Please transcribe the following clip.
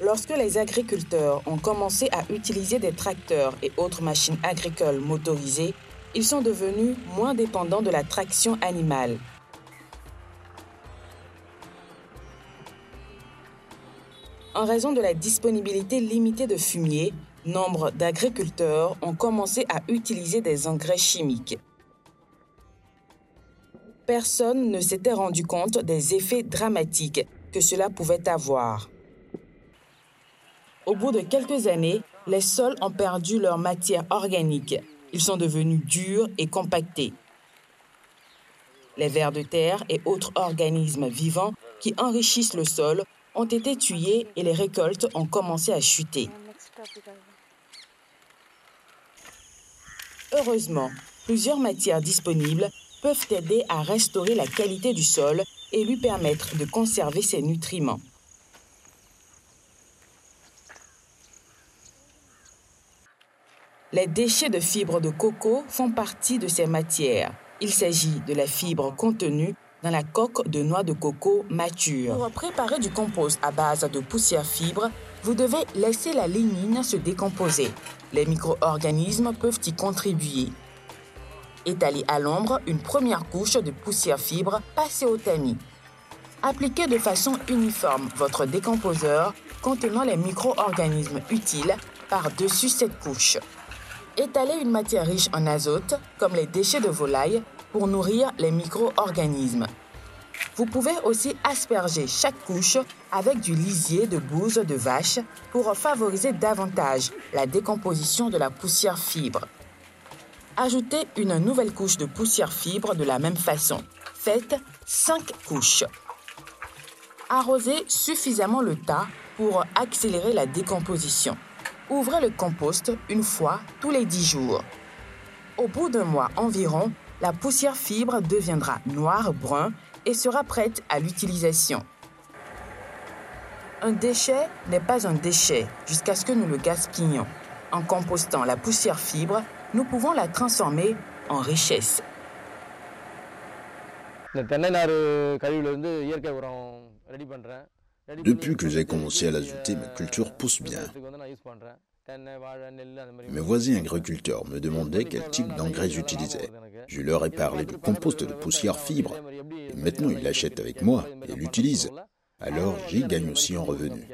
Lorsque les agriculteurs ont commencé à utiliser des tracteurs et autres machines agricoles motorisées, ils sont devenus moins dépendants de la traction animale. En raison de la disponibilité limitée de fumier, nombre d'agriculteurs ont commencé à utiliser des engrais chimiques. Personne ne s'était rendu compte des effets dramatiques que cela pouvait avoir. Au bout de quelques années, les sols ont perdu leur matière organique. Ils sont devenus durs et compactés. Les vers de terre et autres organismes vivants qui enrichissent le sol ont été tués et les récoltes ont commencé à chuter. Heureusement, plusieurs matières disponibles peuvent aider à restaurer la qualité du sol et lui permettre de conserver ses nutriments. Les déchets de fibres de coco font partie de ces matières. Il s'agit de la fibre contenue dans la coque de noix de coco mature. Pour préparer du compost à base de poussière fibre, vous devez laisser la lignine se décomposer. Les micro-organismes peuvent y contribuer. Étalez à l'ombre une première couche de poussière fibre passée au tamis. Appliquez de façon uniforme votre décomposeur contenant les micro-organismes utiles par-dessus cette couche. Étalez une matière riche en azote, comme les déchets de volaille, pour nourrir les micro-organismes. Vous pouvez aussi asperger chaque couche avec du lisier de bouse de vache pour favoriser davantage la décomposition de la poussière fibre. Ajoutez une nouvelle couche de poussière fibre de la même façon. Faites 5 couches. Arrosez suffisamment le tas pour accélérer la décomposition. Ouvrez le compost une fois tous les 10 jours. Au bout d'un mois environ, la poussière fibre deviendra noir-brun et sera prête à l'utilisation. Un déchet n'est pas un déchet jusqu'à ce que nous le gaspillions. En compostant la poussière fibre, nous pouvons la transformer en richesse. Depuis que j'ai commencé à l'ajouter, ma culture pousse bien. Mes voisins agriculteurs me demandaient quel type d'engrais j'utilisais. Je leur ai parlé du compost de poussière fibre. Et maintenant, ils l'achètent avec moi et l'utilisent. Alors, j'y gagne aussi en revenus.